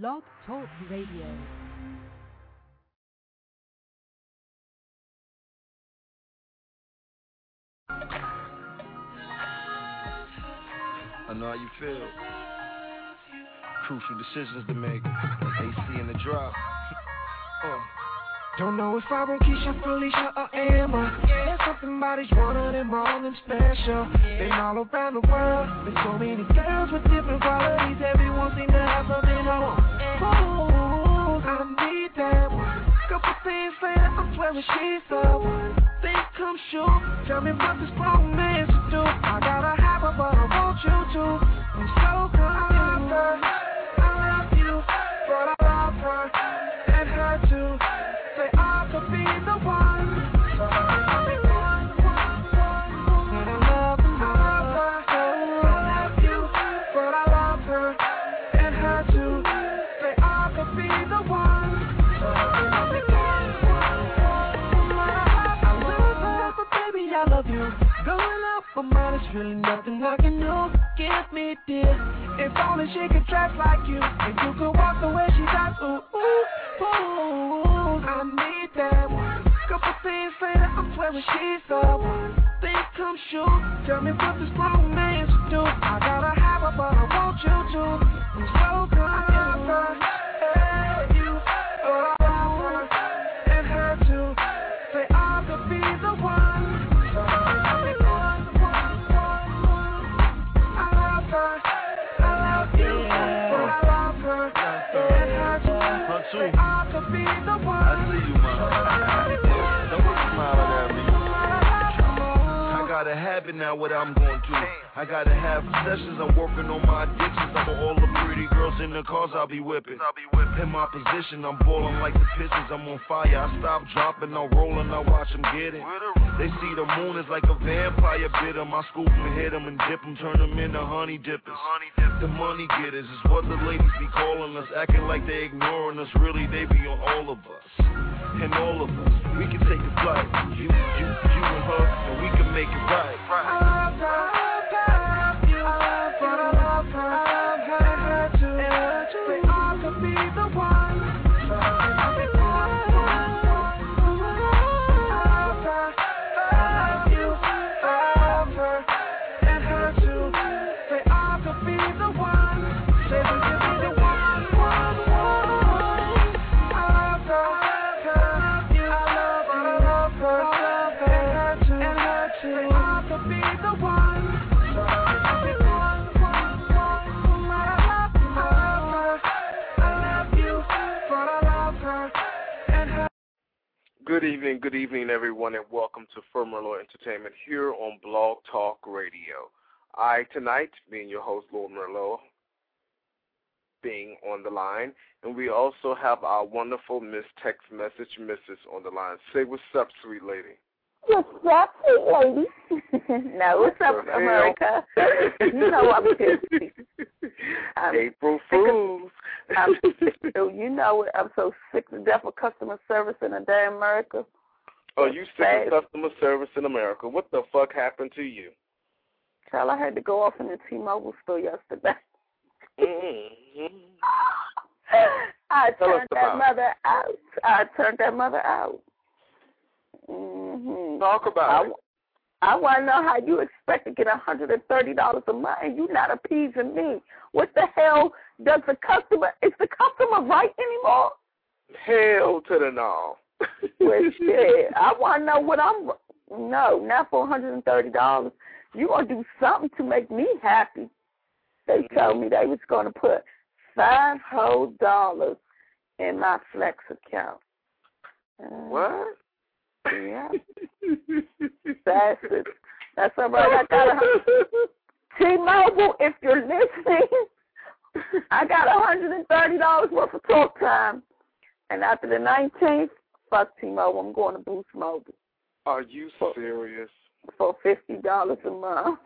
Blog Talk Radio. I know how you feel. Crucial decisions to make. AC in the drop. Uh. Don't know if I want Keisha, Felicia, or Emma. There's something about each one of them all them special. Been all around the world. Been so many girls with different qualities. Everyone seem to have something want. Oh, I need that one. Couple things later, I'm swearing she's the one. Think come true. Tell me what this should do. I gotta have her, but I want you to. I'm so confused. Really nothing I can do. Give me this. if only she could dress like you, If you could walk the way she does. Ooh, ooh, ooh, I need that one. Couple things later, I'm swearing she's the one. Think come true. Tell me what this grown man should do. I gotta have her, but I want you to. I'm too. I be. See you, man. Don't smile at me. I got a habit now, what I'm going through. I gotta have sessions, I'm working on my addictions. I'm all the pretty girls in the cars I'll be whipping. In my position, I'm balling like the Pistons. I'm on fire, I stop dropping, I'm rolling, I watch them get it. They see the moon is like a vampire bit 'em. I scoop 'em, hit 'em, and dip 'em, turn 'em into honey dippers. The money getters is what the ladies be calling us, acting like they ignoring us. Really, they be on all of us. And all of us, we can take a flight. You, you, you and her, and we can make it right. I welcome to Firmerlo Entertainment here on Blog Talk Radio. I, tonight, being your host, Lord Merlot, being on the line, and we also have our wonderful Miss Text Message Mrs. on the line. Say what's up, sweet lady. What's up, sweet lady? no, what's up, What? America? you know I'm busy. I'm April sick of- Fools. I'm you know it. I'm so sick to death of customer service in a day America. Oh, you sick of customer service in America. What the fuck happened to you? Child, I had to go off in the T-Mobile store yesterday. Mm-hmm. I Tell turned that mother out. I turned that mother out. hmm Talk about I, it. I want to know how you expect to get a hundred and thirty dollars a month and you're not appeasing me. What the hell does the customer? Is the customer right anymore? Hell to the no. Well, shit, I want to know what I'm. No, not for one hundred and thirty dollars. You gonna do something to make me happy? They told me they was gonna put five whole dollars in my flex account. Uh, What? Yeah, that's it. That's all right. I got a T-Mobile. If you're listening, I got a hundred and thirty dollars worth of talk time, and after the nineteenth, fuck T-Mobile. I'm going to Boost Mobile Are you serious? for fifty dollars a month.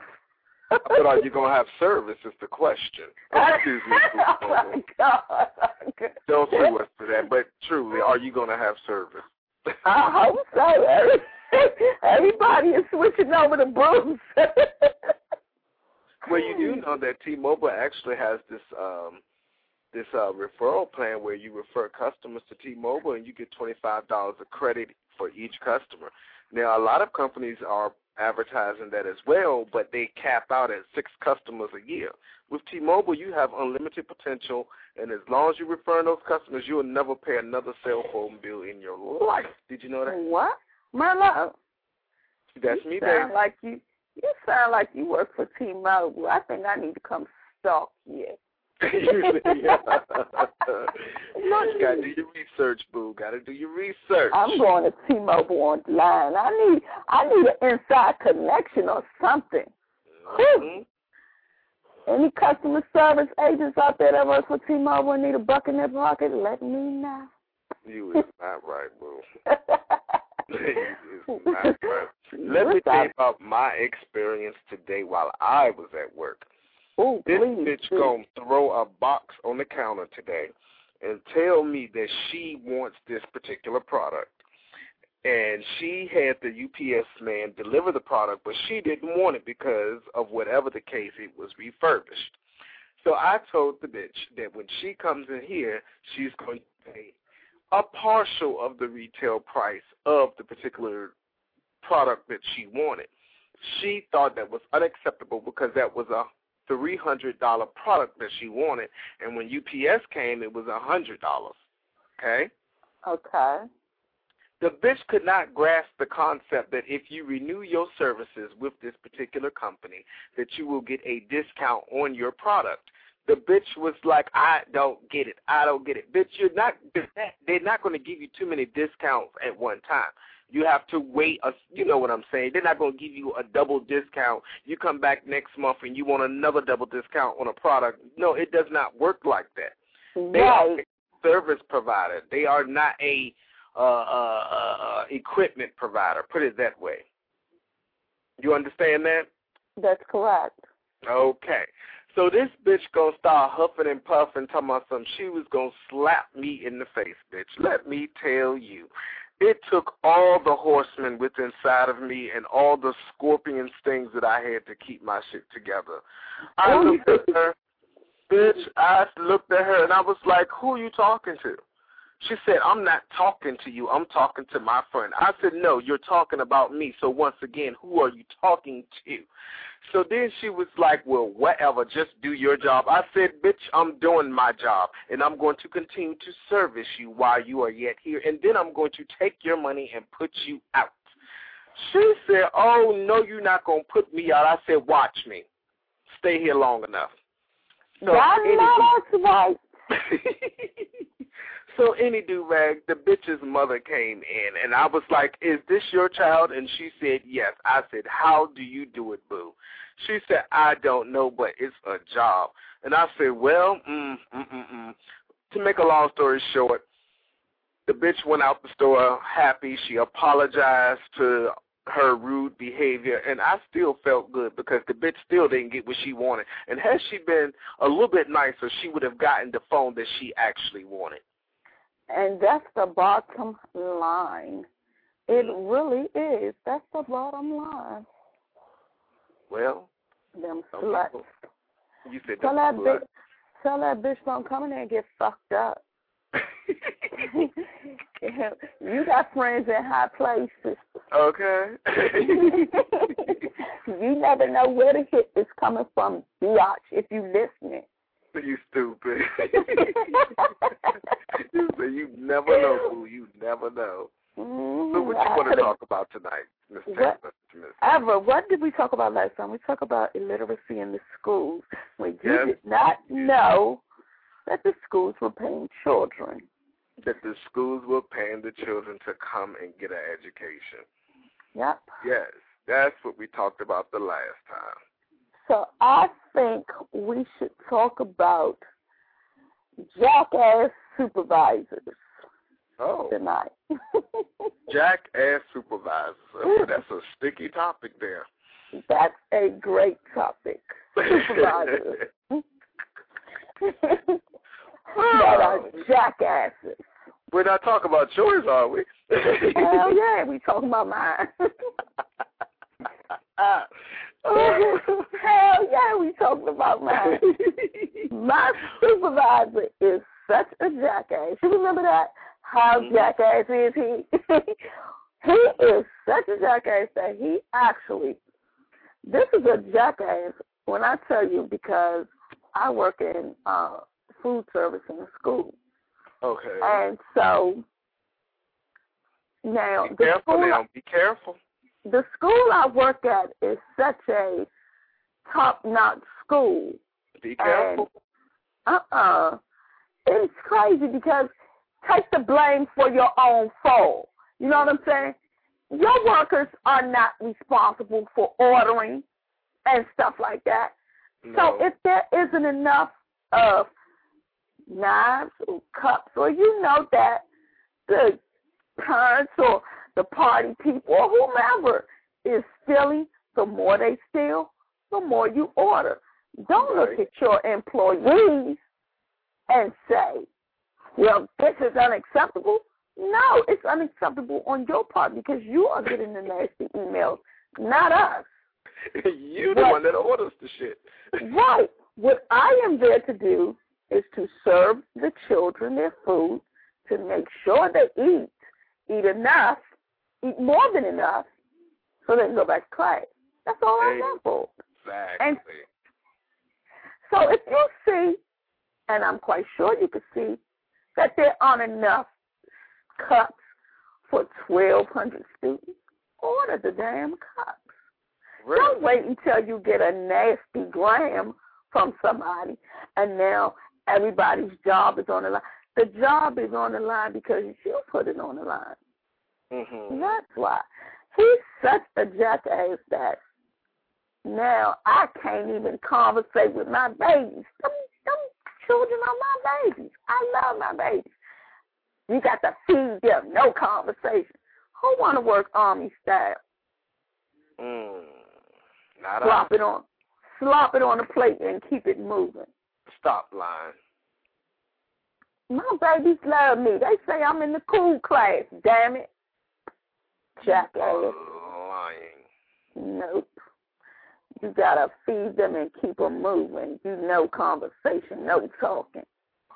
But are you gonna have service? Is the question. Oh, excuse me. oh my god. Don't say what's for that. But truly, are you gonna have service? I hope so. Everybody is switching over to Boost. Well, you do know that T-Mobile actually has this um this uh, referral plan where you refer customers to T-Mobile and you get twenty-five dollars of credit for each customer. Now, a lot of companies are advertising that as well, but they cap out at six customers a year. With T-Mobile, you have unlimited potential, and as long as you refer those customers, you will never pay another cell phone bill in your life. Did you know that? What? Merlot? That's you me, sound baby. like you. You sound like you work for T-Mobile. I think I need to come stalk you. you gotta do your research, boo. Gotta do your research. I'm going to T-Mobile online. I need I need an inside connection or something. Mhm. Any customer service agents out there that work for T-Mobile and need a buck in their pocket, let me know. You is not right, boo. you is not right. Let me tell you about my experience today while I was at work. Ooh, This please, bitch do. gonna throw a box on the counter today and tell me that she wants this particular product. And she had the UPS man deliver the product, but she didn't want it because of whatever the case, it was refurbished. So I told the bitch that when she comes in here, she's going to pay a partial of the retail price of the particular product that she wanted. She thought that was unacceptable because that was a three hundred dollar product that she wanted, and when UPS came, it was a hundred dollars. Okay, Okay. the bitch could not grasp the concept that if you renew your services with this particular company, that you will get a discount on your product. The bitch was like, I don't get it. I don't get it. Bitch, you're not. They're not going to give you too many discounts at one time. You have to wait. A, you know what I'm saying? They're not going to give you a double discount. You come back next month and you want another double discount on a product. No, it does not work like that. They are Right. a service provider. They are not a uh, uh, uh, uh, equipment provider. Put it that way. You understand that? That's correct. Okay. So this bitch gonna start huffing and puffing, talking about something. She was gonna slap me in the face, bitch. Let me tell you. It took all the horsemen within inside of me and all the scorpion stings that I had to keep my shit together. I Oh, looked at her, bitch. I looked at her and I was like, "Who are you talking to?" She said, I'm not talking to you. I'm talking to my friend. I said, No, you're talking about me. So once again, who are you talking to? So then she was like, Well, whatever, just do your job. I said, Bitch, I'm doing my job and I'm going to continue to service you while you are yet here. And then I'm going to take your money and put you out. She said, Oh, no, you're not going to put me out. I said, Watch me. Stay here long enough. So, I know that's right. so any do rag, the bitch's mother came in, and I was like, "Is this your child?" And she said, "Yes." I said, "How do you do it, boo?" She said, "I don't know, but it's a job." And I said, "Well, mm, mm, mm, mm." To make a long story short, the bitch went out the store happy. She apologized to her rude behavior, and I still felt good because the bitch still didn't get what she wanted. And had she been a little bit nicer, she would have gotten the phone that she actually wanted. And that's the bottom line. It really is. That's the bottom line. Well, Them sluts. people- you said Tell that bitch, tell that bitch don't come in there and get fucked up. you got friends in high places. okay. you never know where the hit is coming from, biatch, if you listening. you stupid. you say you never know, boo. You never know. Mm-hmm. So what you want to talk about tonight, Miss? Taylor? Ever, what did we talk about last time? We talked about illiteracy in the schools when you Yes. did not know that the schools were paying children. that the schools were paying the children to come and get an education. Yep. Yes, that's what we talked about the last time. So I think we should talk about jackass supervisors Oh, tonight. jackass supervisors. Oh, that's a sticky topic there. That's a great topic. Supervisors. that are jackasses. We're not talking about yours, are we? Hell yeah, we talking about mine. Hell yeah, we talking about mine. My supervisor is such a jackass. You remember that? How Mhm. jackass is he? he is such a jackass that he actually. This is a jackass when I tell you because I work in uh food service in a school, Okay. and so now Be careful now. Be careful. The school I work at is such a top notch school. Be careful. Uh uh It's crazy because take the blame for your own fall. You know what I'm saying? Your workers are not responsible for ordering and stuff like that. no. So if there isn't enough of knives or cups, or you know that the parents or the party people or whomever is stealing, the more they steal, the more you order. Don't look at your employees and say, well, this is unacceptable. No, it's unacceptable on your part because you are getting the nasty emails, not us. you the What? one that orders the shit. Right. What I am there to do is to serve the children their food, to make sure they eat, eat enough, more than enough, so they can go back to class. That's all I'm Hey. there for. Exactly. So if you see, and I'm quite sure you can see, that there aren't enough cups for 1,200 students, order the damn cups. really? Don't wait until you get a nasty gram from somebody and now everybody's job is on the line. The job is on the line because you put it on the line. Mhm. That's why. He's such a jackass that now I can't even conversate with my babies. Them, them children are my babies. I love my babies. You got to feed them, no conversation. Who want to work army style? Mm. Not Slop it on, slop it on the plate and keep it moving. stop lying. My babies love me. They say I'm in the cool class. Damn it, jackass. Lying. Nope. You gotta feed them and keep them moving. You no conversation, no talking.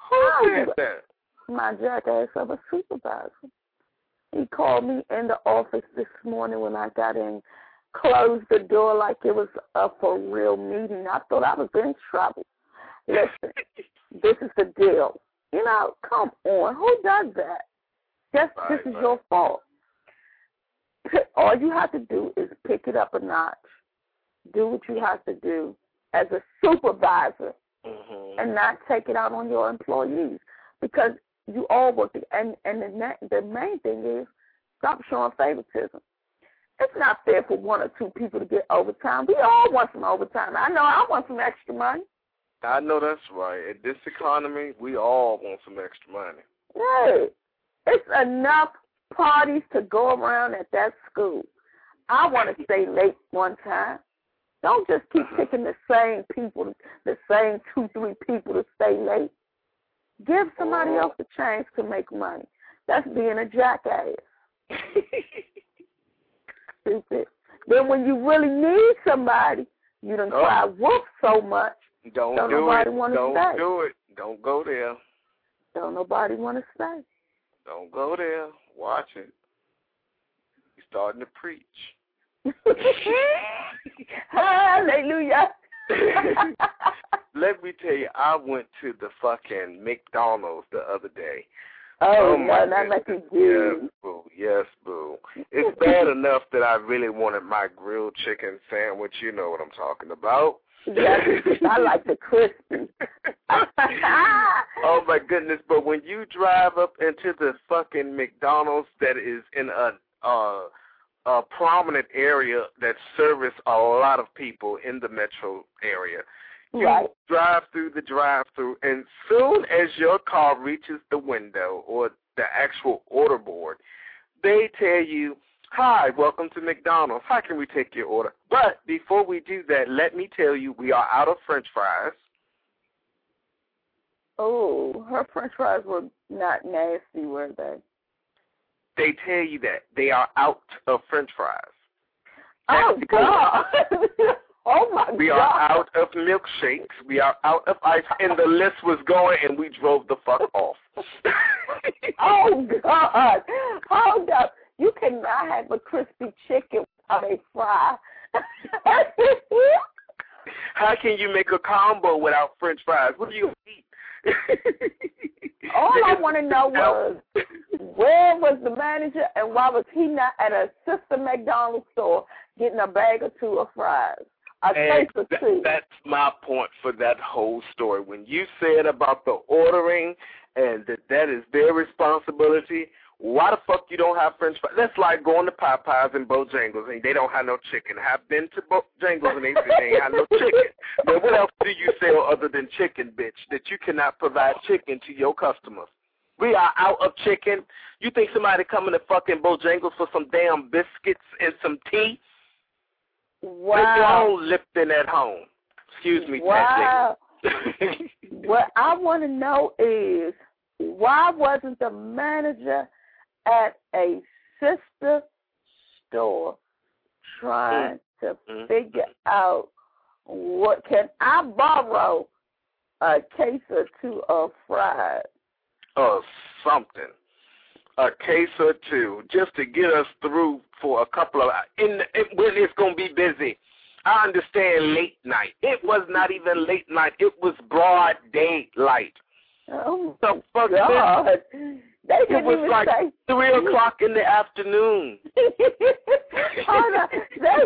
Who said you- that? My jackass of a supervisor. He called me in the office this morning when I got in, closed the door like it was a for real meeting. I thought I was in trouble. Listen, this is the deal. You know, come on. Who does that? Just this is right. your fault. All you have to do is pick it up a notch. Do what you have to do as a supervisor Mhm. and not take it out on your employees because you all work. The, and and the the main thing is stop showing favoritism. It's not fair for one or two people to get overtime. We all want some overtime. I know I want some extra money. I know that's right. In this economy, we all want some extra money. Hey, it's enough parties to go around at that school. I want to stay late one time. Don't just keep mm-hmm. picking the same people, the same two, three people to stay late. Give somebody mm-hmm. else a chance to make money. That's being a jackass. Stupid. Then when you really need somebody, you done Oh. cry wolf so much, Don't Don't do nobody it. Don't stay. do it. Don't go there. don't nobody want to stay. Don't go there. Watch he's starting to preach. Hallelujah. Let me tell you, I went to the fucking McDonald's the other day. oh, oh my no, not like you do. Yes, boo. Yes, boo. It's bad enough that I really wanted my grilled chicken sandwich. You know what I'm talking about. Yes, I like the crispy. oh my goodness! But when you drive up into the fucking McDonald's that is in a uh, a prominent area that service a lot of people in the metro area, you Right. drive through the drive-through, and soon as your car reaches the window or the actual order board, they tell you, "Hi, welcome to McDonald's. How can we take your order?" But before we do that, let me tell you, we are out of French fries. Oh, her French fries were not nasty, were they? They tell you that they are out of French fries. Oh That's God! Oh my we God. are out of milkshakes. We are out of ice, and the list was going, and we drove the fuck off. oh God! Hold up! You cannot have a crispy chicken without a fry. How can you make a combo without French fries? What do you gonna eat? All I want to know was where was the manager and why was he not at a sister McDonald's store getting a bag or two of fries? A and case or two. that's my point for that whole story. When you said about the ordering and that that is their responsibility, why the fuck you don't have French fries? That's like going to Popeyes and Bojangles and they don't have no chicken. I have been to Bojangles and they say they ain't have no chicken. But what else do you sell other than chicken, bitch? That you cannot provide chicken to your customers. We are out of chicken. You think somebody coming to fucking Bojangles for some damn biscuits and some tea? Make your wow. own Lipton at home. Excuse me, Wow. What I want to know is why wasn't the manager at a sister store trying to Mhm. figure out what can I borrow a case or two of fries? or something. A case or two, just to get us through for a couple of hours. In, in, when it's going to be busy. I understand late night. It was not even late night. It was broad daylight. Oh The fuck God! They It was like say. three o'clock in the afternoon. Hold on. That,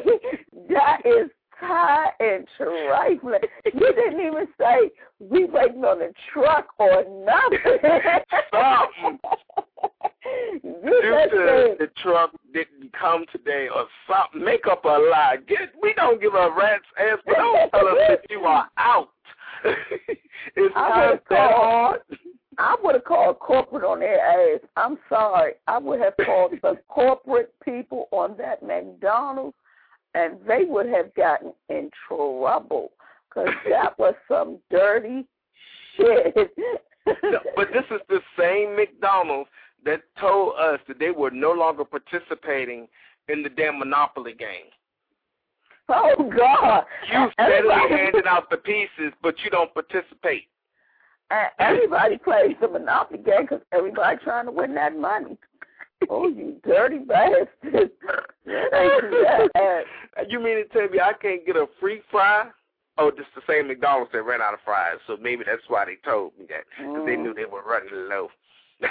that is tie and trifling. You didn't even say we waiting on a truck or nothing. Something. you Due to said, the truck didn't come today or something. Make up a lie. Get we don't give a rat's ass, but don't tell us that you are out. it's I not that hard. I would have called corporate on their ass. I'm sorry. I would have called the corporate people on that McDonald's, and they would have gotten in trouble because that was some dirty shit. No, but this is the same McDonald's that told us that they were no longer participating in the damn Monopoly game. oh God! You steadily handing out the pieces, but you don't participate. And everybody plays the Monopoly game because everybody trying to win that money. Oh, you dirty bastard! They. You mean to tell me I can't get a free fry? Oh, just the same McDonald's that ran out of fries, so maybe that's why they told me that because they Mm. knew they were running low.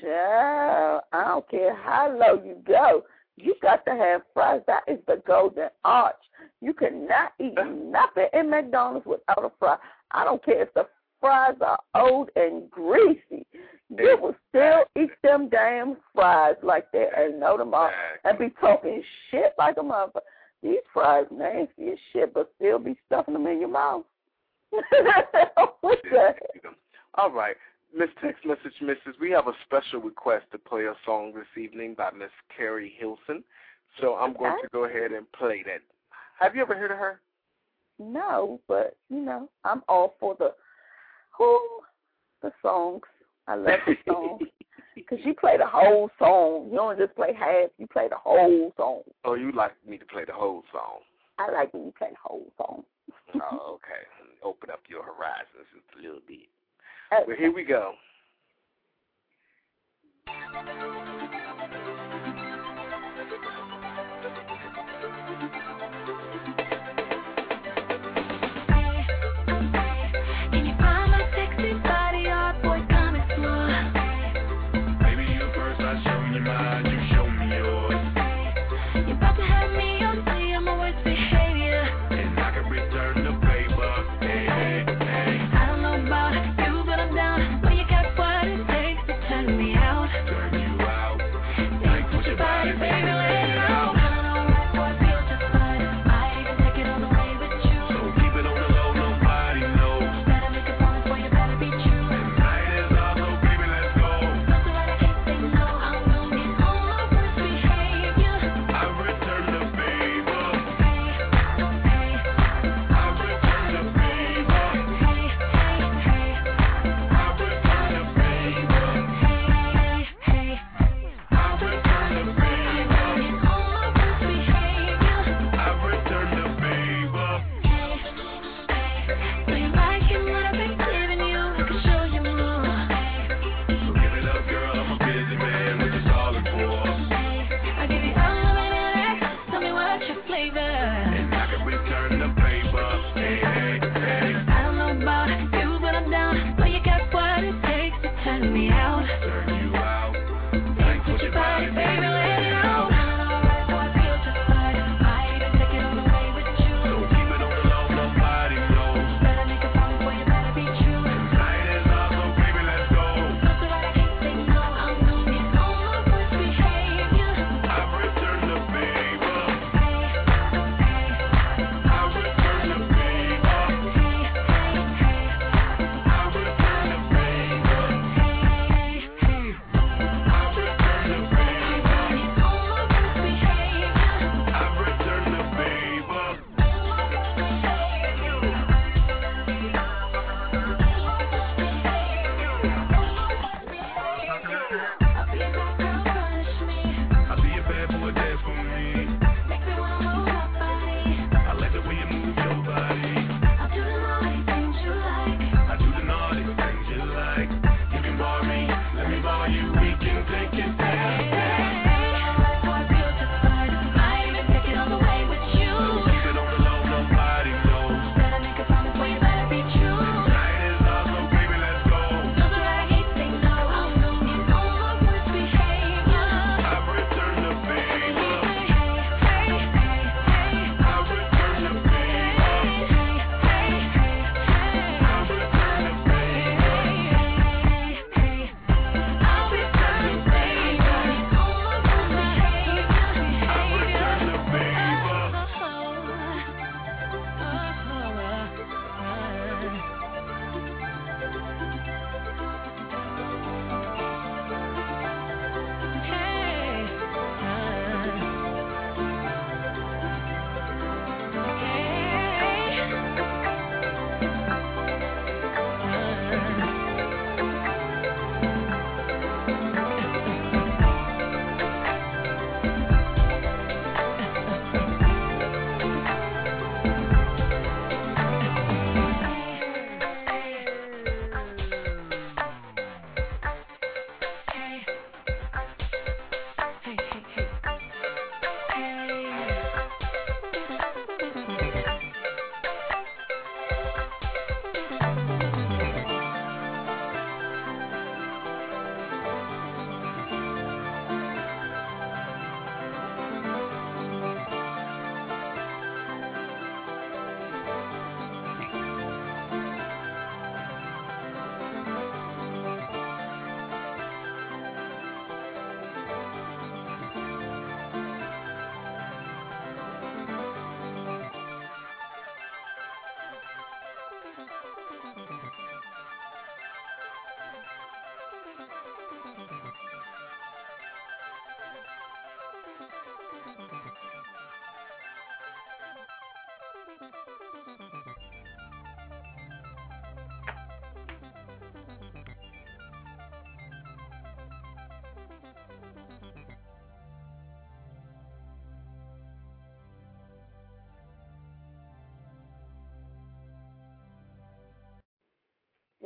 Child, I don't care how low you go. You got to have fries. That is the golden arch. You cannot eat nothing in McDonald's without a fry. I don't care if the fries are old and greasy. You will still eat them damn fries like they ain't no tomorrow and be talking shit like a motherfucker. These fries nasty as shit, but still be stuffing them in your mouth. what the heck? All right. Miss Text Message Mrs. We have a special request to play a song this evening by Miss Keri Hilson. So I'm going to go ahead and play that. Have you ever heard of her? No, but you know, I'm all for the the songs. I love the songs because you play the whole song. You don't just play half. You play the whole song. oh, you like me to play the whole song? I like when you play the whole song. oh, okay. Open up your horizons just a little bit. Uh, Well, here we go.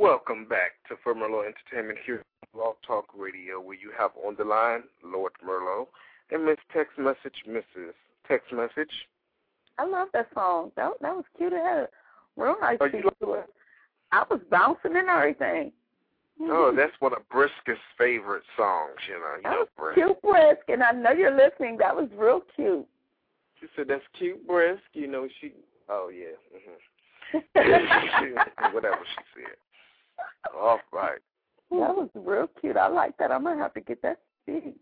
Welcome back to Merlot Entertainment here on Blog Talk Radio, where you have on the line Lord Merlot and Miss Text Message, Mrs. Text Message. I love that song. That that was cute. It had a real nice Oh, you beat to it. I was bouncing and everything. Oh, that's one of Brisk's favorite songs, you know. You that know, Brisk. cute, brisk, and I know you're listening. That was real cute. She said, that's cute, Brisk. You know, she, oh, yeah. hmm Whatever she said. All right. That was real cute. I like that. I'm gonna have to get that CD.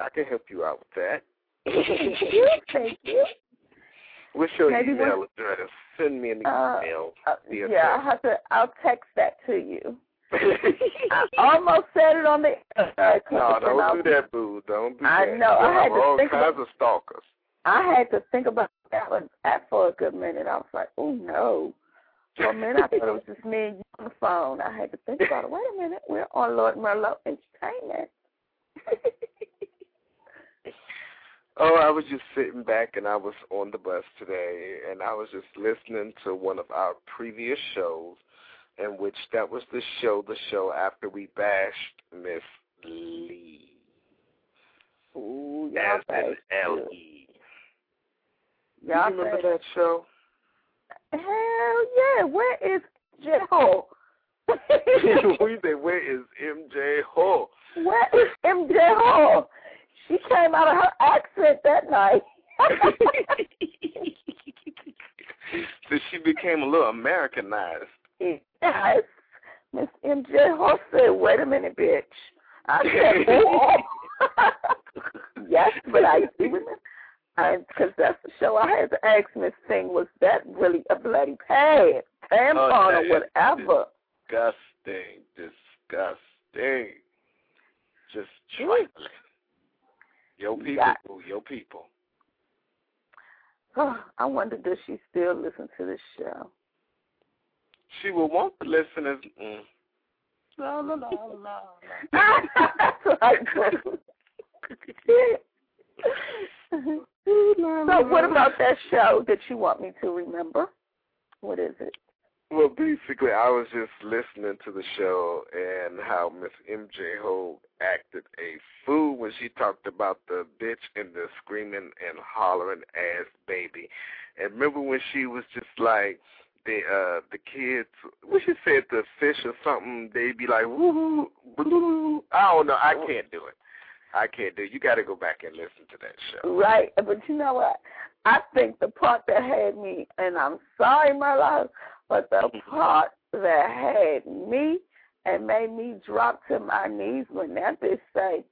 I can help you out with that. Thank you. Thank you. What's your Maybe email when- address? Send me an Uh, email. Uh, yeah, I text. have to. I'll text that to you. I almost said it on the air. no, I- don't do that, boo. Don't do I that. know, I had have to all think kinds about- of stalkers. I had to think about that one for a good minute. I was like, oh no. For a minute, I thought it was just me and you on the phone. I had to think about it. Wait a minute, we're on Lord Merlot Entertainment. Oh, I was just sitting back and I was on the bus today and I was just listening to one of our previous shows in which that was the show, the show after we bashed Miss Lee. Ooh, As in L E. You remember that show? Hell yeah. Where is J Ho? we said, Where is MJ Ho? Where is MJ Ho? She came out of her accent that night. so she became a little Americanized. Yes. Miss MJ Hall said, wait a minute, bitch. I said, yes, but I do remember. Because that's the show I had to ask Miss Thing, was that really a bloody pad? Tampon oh, or whatever. Disgusting. Disgusting. Just trifling. Yo people, Yeah. boo, yo people. I wonder does she still listen to this show? She will want the listeners. Mm. No, no, no, no. That's what so what about that show that you want me to remember? What is it? Well, basically, I was just listening to the show and how Miss MJ Ho acted a fool when she talked about the bitch and the screaming and hollering ass baby. And remember when she was just like the uh the kids when she said the fish or something, they'd be like woo woo. I don't know. I can't do it. I can't do it. You got to go back and listen to that show. Right, but you know what? I think the part that had me, and I'm sorry, my love, but the mm-hmm. part that had me and made me drop to my knees when that bitch say,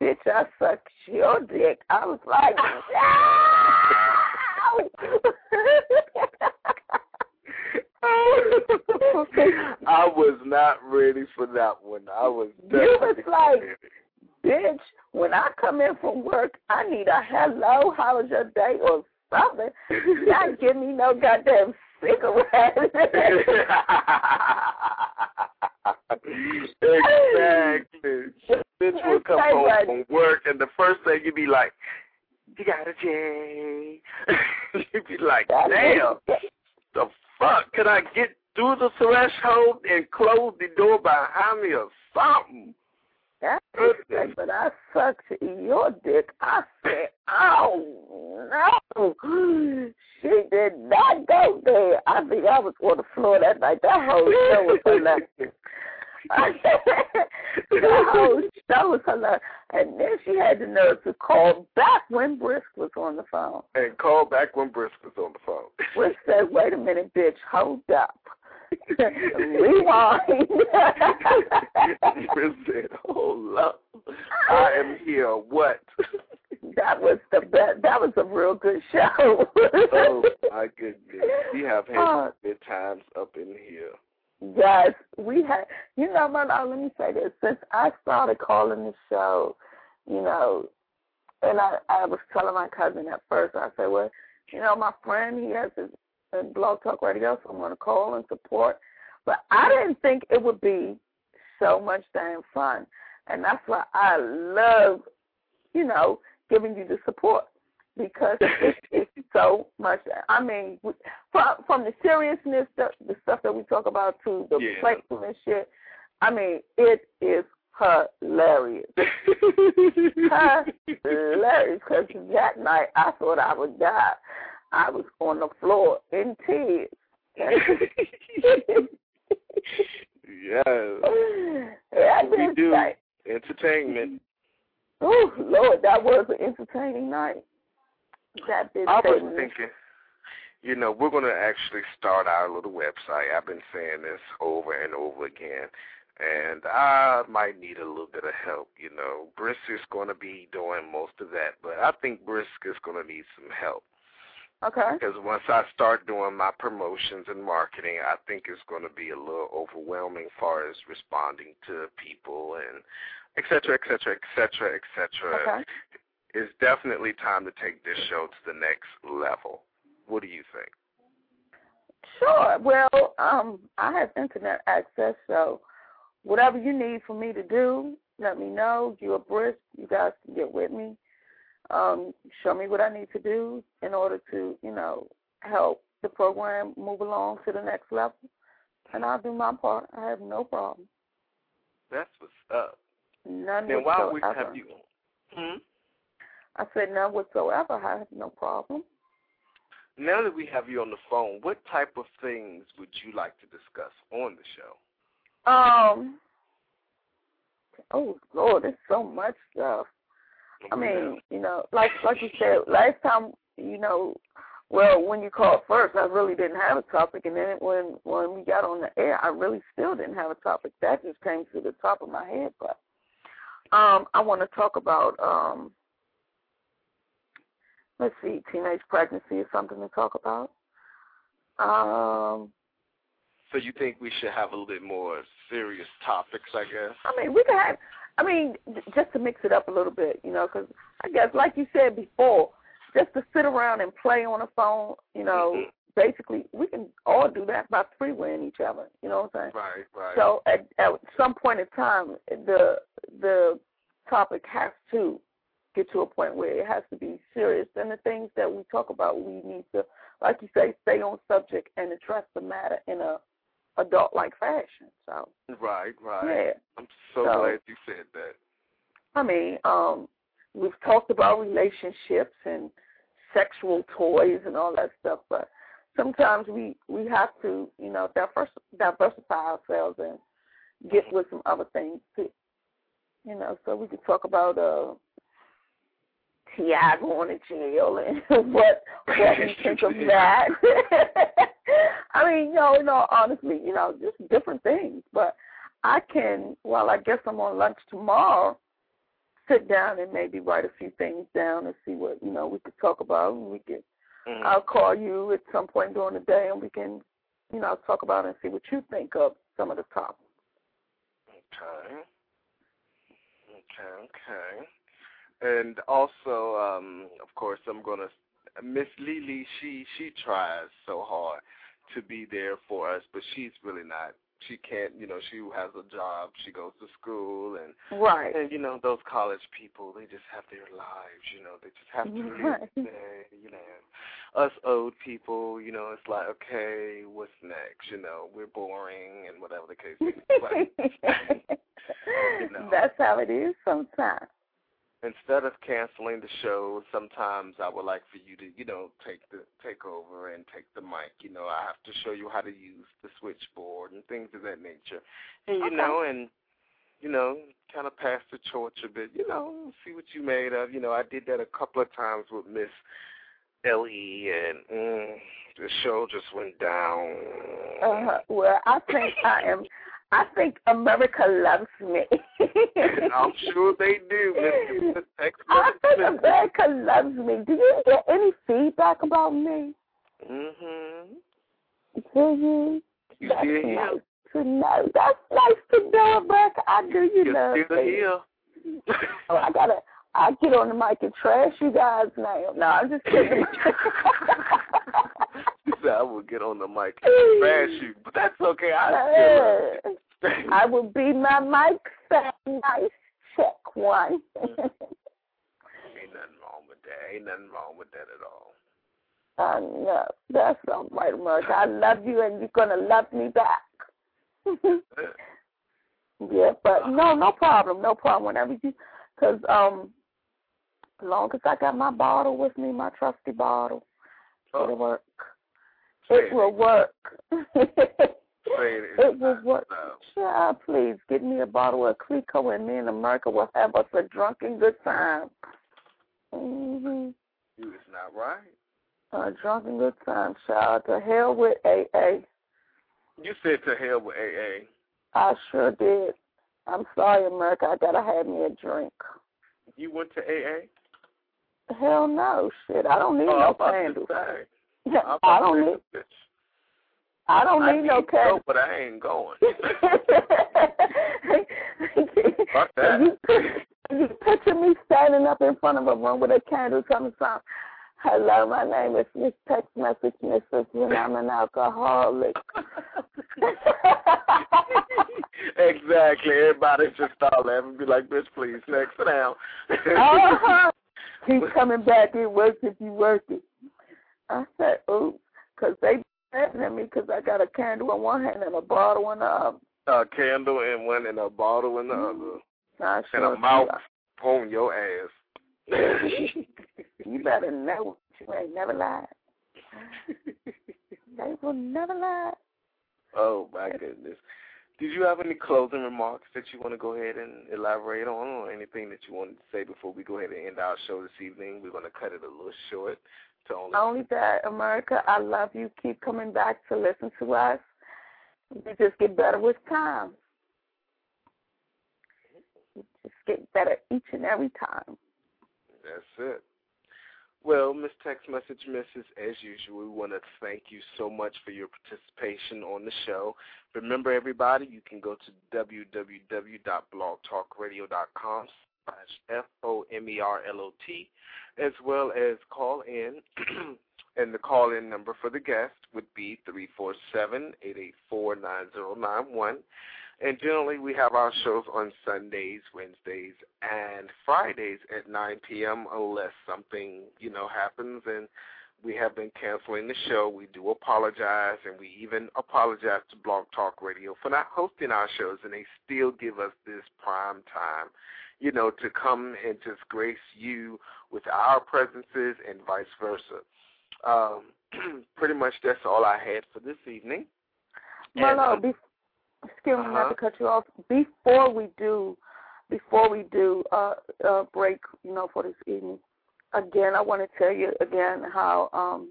"Bitch, I suck your dick," I was like, I was not ready for that one. I was You was like- bitch, when I come in from work, I need a hello, how was your day, or something. Not give me no goddamn cigarette. exactly. Bitch will come home what? from work, and the first thing you be like, "You got a J." you be like, "Damn, the fuck? Could I get through the threshold and close the door behind me or something?" But I sucked your dick. I said, oh, no. She did not go there. I think I was on the floor that night. That whole show was hilarious. the whole show was hilarious. And then she had the nerve to call back when Brisk was on the phone. And call back when Brisk was on the phone. Brisk said, wait a minute, bitch, hold up. Rewind. Said, "Hold up, I am here. What?" that was the best. That was a real good show. oh my goodness, we have had Uh, good times up in here. Yes, we had. You know, my uh, let me say this: since I started calling the show, you know, and I, I was telling my cousin at first, I said, well, you know, my friend, he has his, his blog talk radio, so I'm going to call and support. But I didn't think it would be so much damn fun, and that's why I love, you know, giving you the support because it's, so much. I mean, from from the seriousness, the, the stuff that we talk about to the Yeah. playfulness shit. I mean, it is hilarious, hilarious. Because that night I thought I would die. I was on the floor in tears. yes, that We do. like, entertainment. oh Lord, that was an entertaining night. That bitch I was thinking, you know, we're going to actually start our little website. I've been saying this over and over again, and I might need a little bit of help. You know, Brisk is going to be doing most of that, but I think Brisk is going to need some help. Okay. Because once I start doing my promotions and marketing, I think it's going to be a little overwhelming as far as responding to people and et cetera, et cetera, et cetera, et cetera. Okay. It's definitely time to take this show to the next level. What do you think? Sure. Well, um, I have internet access, so whatever you need for me to do, let me know. You're brisk. You guys can get with me. Um, show me what I need to do in order to, you know, help the program move along to the next level, and I'll do my part. I have no problem. That's what's up. None Then why we whatsoever. have you Hmm? I said none whatsoever. I have no problem. Now that we have you on the phone, what type of things would you like to discuss on the show? Um. Oh Lord, there's so much stuff. I mean, you know, like like you said, last time, you know, Well, when you called first, I really didn't have a topic, and then when when we got on the air, I really still didn't have a topic. That just came to the top of my head. But um, I want to talk about um, let's see, teenage pregnancy is something to talk about. Um, So you think we should have a little bit more serious topics, I guess? I mean, we could have. I mean, just to mix it up a little bit, you know, because I guess, like you said before, just to sit around and play on a phone, you know, Mhm. basically, we can all do that by freewaying each other. You know what I'm saying? Right, right. So at, at some point in time, the the topic has to get to a point where it has to be serious, and the things that we talk about, we need to, like you say, stay on subject and address the matter in a adult-like fashion. So right, right. yeah, I'm so, So- glad you said that. I mean, um, we've talked about relationships and sexual toys and all that stuff, but sometimes we we have to, you know, diverse, diversify ourselves and get with some other things too. You know, so we could talk about uh T.I. going to jail and what what we think of that. I mean, you know, in all honestly, you know, just different things. But I can, well, I guess I'm on lunch tomorrow sit down and maybe write a few things down and see what you know we could talk about. And we could, Mhm. I'll call you at some point during the day, and we can, you know, talk about it and see what you think of some of the topics. Okay. Okay, okay. And also, um, of course, I'm gonna Miss Lily. She she tries so hard to be there for us, but she's really not. She can't. You know, she has a job. She goes to school, and Right. and you know those college people. They just have their lives. You know, they just have to live there. You know, us old people. You know, it's like okay, what's next? You know, we're boring and whatever the case is. But um, You know. That's how it is sometimes. Instead of canceling the show, sometimes I would like for you to, you know, take the take over and take the mic. You know, I have to show you how to use the switchboard and things of that nature. And you Okay. know, and you know, kind of pass the torch a bit. You know, see what you made of. You know, I did that a couple of times with Miss Ellie, and mm, the show just went down. Uh-huh. Well, I think I am. I think America loves me. I'm sure they do, Miss Miss Tex I think America loves me. Do you get any feedback about me? Mhm. Do you? You That's here? nice to know. That's nice to know, America. I do you know. You're love still me. here. Oh, I gotta. I get on the mic and trash you guys now. No, I'm just kidding. Said I will get on the mic and trash you, but that's okay. I still. I will be my mic nice. Check one. Ain't nothing wrong with that. Ain't nothing wrong with that at all. I know. That's all right, America. I love you, and you're gonna love me back. yeah, but no, no problem, no problem. Whenever you, cause um, as long as I got my bottle with me, my trusty bottle, it'll Oh, work. It will work. It. Will work. Child, please give me a bottle of Clicquot, and me and America will have us a drunken good time. hmm You is not right. A drunken good time, child. To hell with AA. You said to hell with AA. I sure did. I'm sorry, America. I gotta have me a drink. You went to AA? Hell no, shit. I don't need Oh, no candles. I don't need. bitch. I don't I need no need go, but I ain't going. Fuck that. You, you picture me standing up in front of a room with a candle telling some, hello, my name is Miss Text Message Mrs. and I'm an alcoholic. exactly. Everybody just start laughing and be like, bitch, please, next, down. uh-huh. Keep coming back. It works if you work it. I said, oops, because they laughing at me because I got a candle in one hand and a bottle in the other. a candle in one and a bottle in the mm-hmm. other. I And a mouth on your ass. You better know you ain't never lied. They will never lie. oh my goodness. Did you have any closing remarks that you want to go ahead and elaborate on or anything that you wanted to say before we go ahead and end our show this evening? We're going to cut it a little short to only. That, America, I love you. Keep coming back to listen to us. We just get better with time. We just get better each and every time. That's it. Well, Miss Text Message Mrs., as usual, we want to thank you so much for your participation on the show. Remember, everybody, you can go to www.blogtalkradio.com slash F-O-M-E-R-L-O-T, as well as call in. and the call-in number for the guest would be 347-884-9091. And generally, we have our shows on Sundays, Wednesdays, and Fridays at 9 p.m. unless something, you know, happens and we have been canceling the show. We do apologize, and we even apologize to Blog Talk Radio for not hosting our shows, and they still give us this prime time, you know, to come and just grace you with our presences and vice versa. Um, pretty much that's all I had for this evening. Well, no, be, excuse me, not Uh-huh. to cut you off. Before we do, before we do uh, uh, break, you know, for this evening, again, I want to tell you again how um,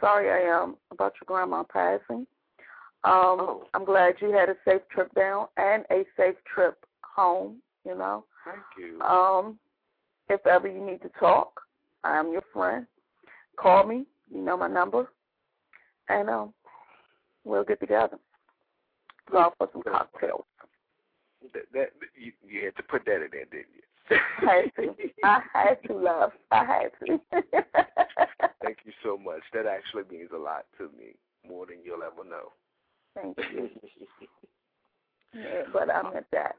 sorry I am about your grandma passing. Um, Oh. I'm glad you had a safe trip down and a safe trip home. You know, Thank you. um, if ever you need to talk, I am your friend. Call me. You know my number, and um, we'll get together. Go out for some cocktails. that, that you, you had to put that in there, didn't you? I had to. I had to, love. I had to. Thank you so much. That actually means a lot to me, more than you'll ever know. Thank you. Yeah, but I meant that.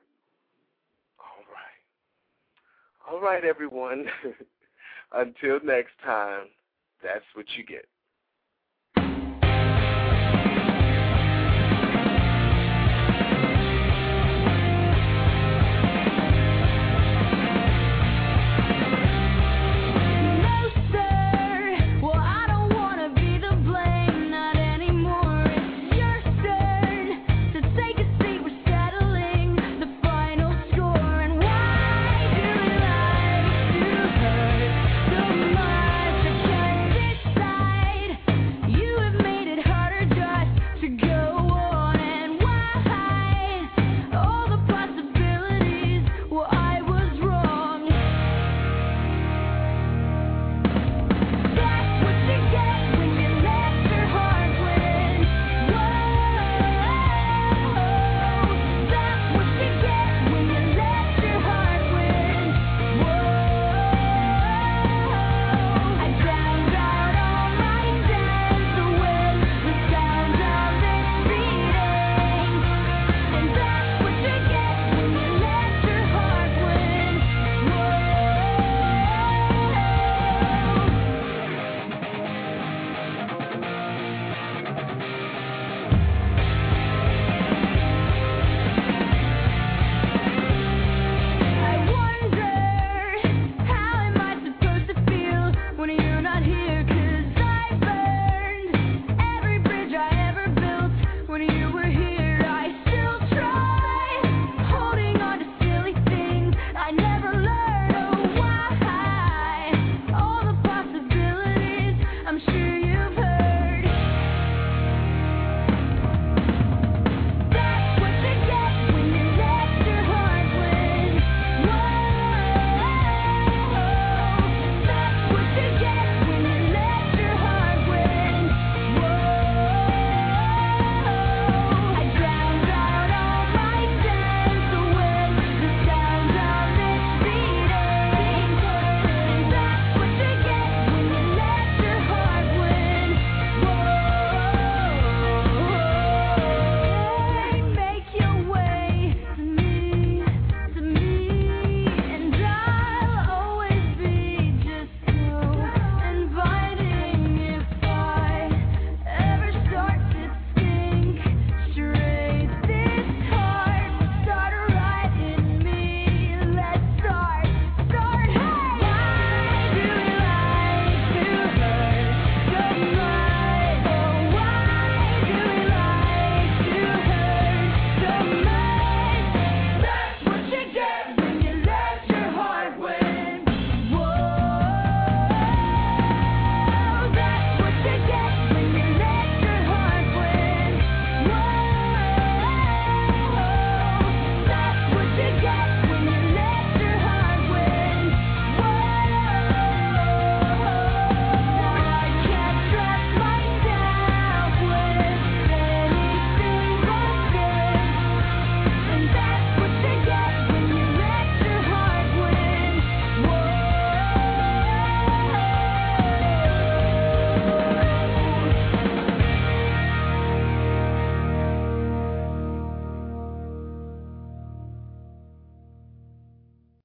All right. Everyone. Until next time, that's what you get.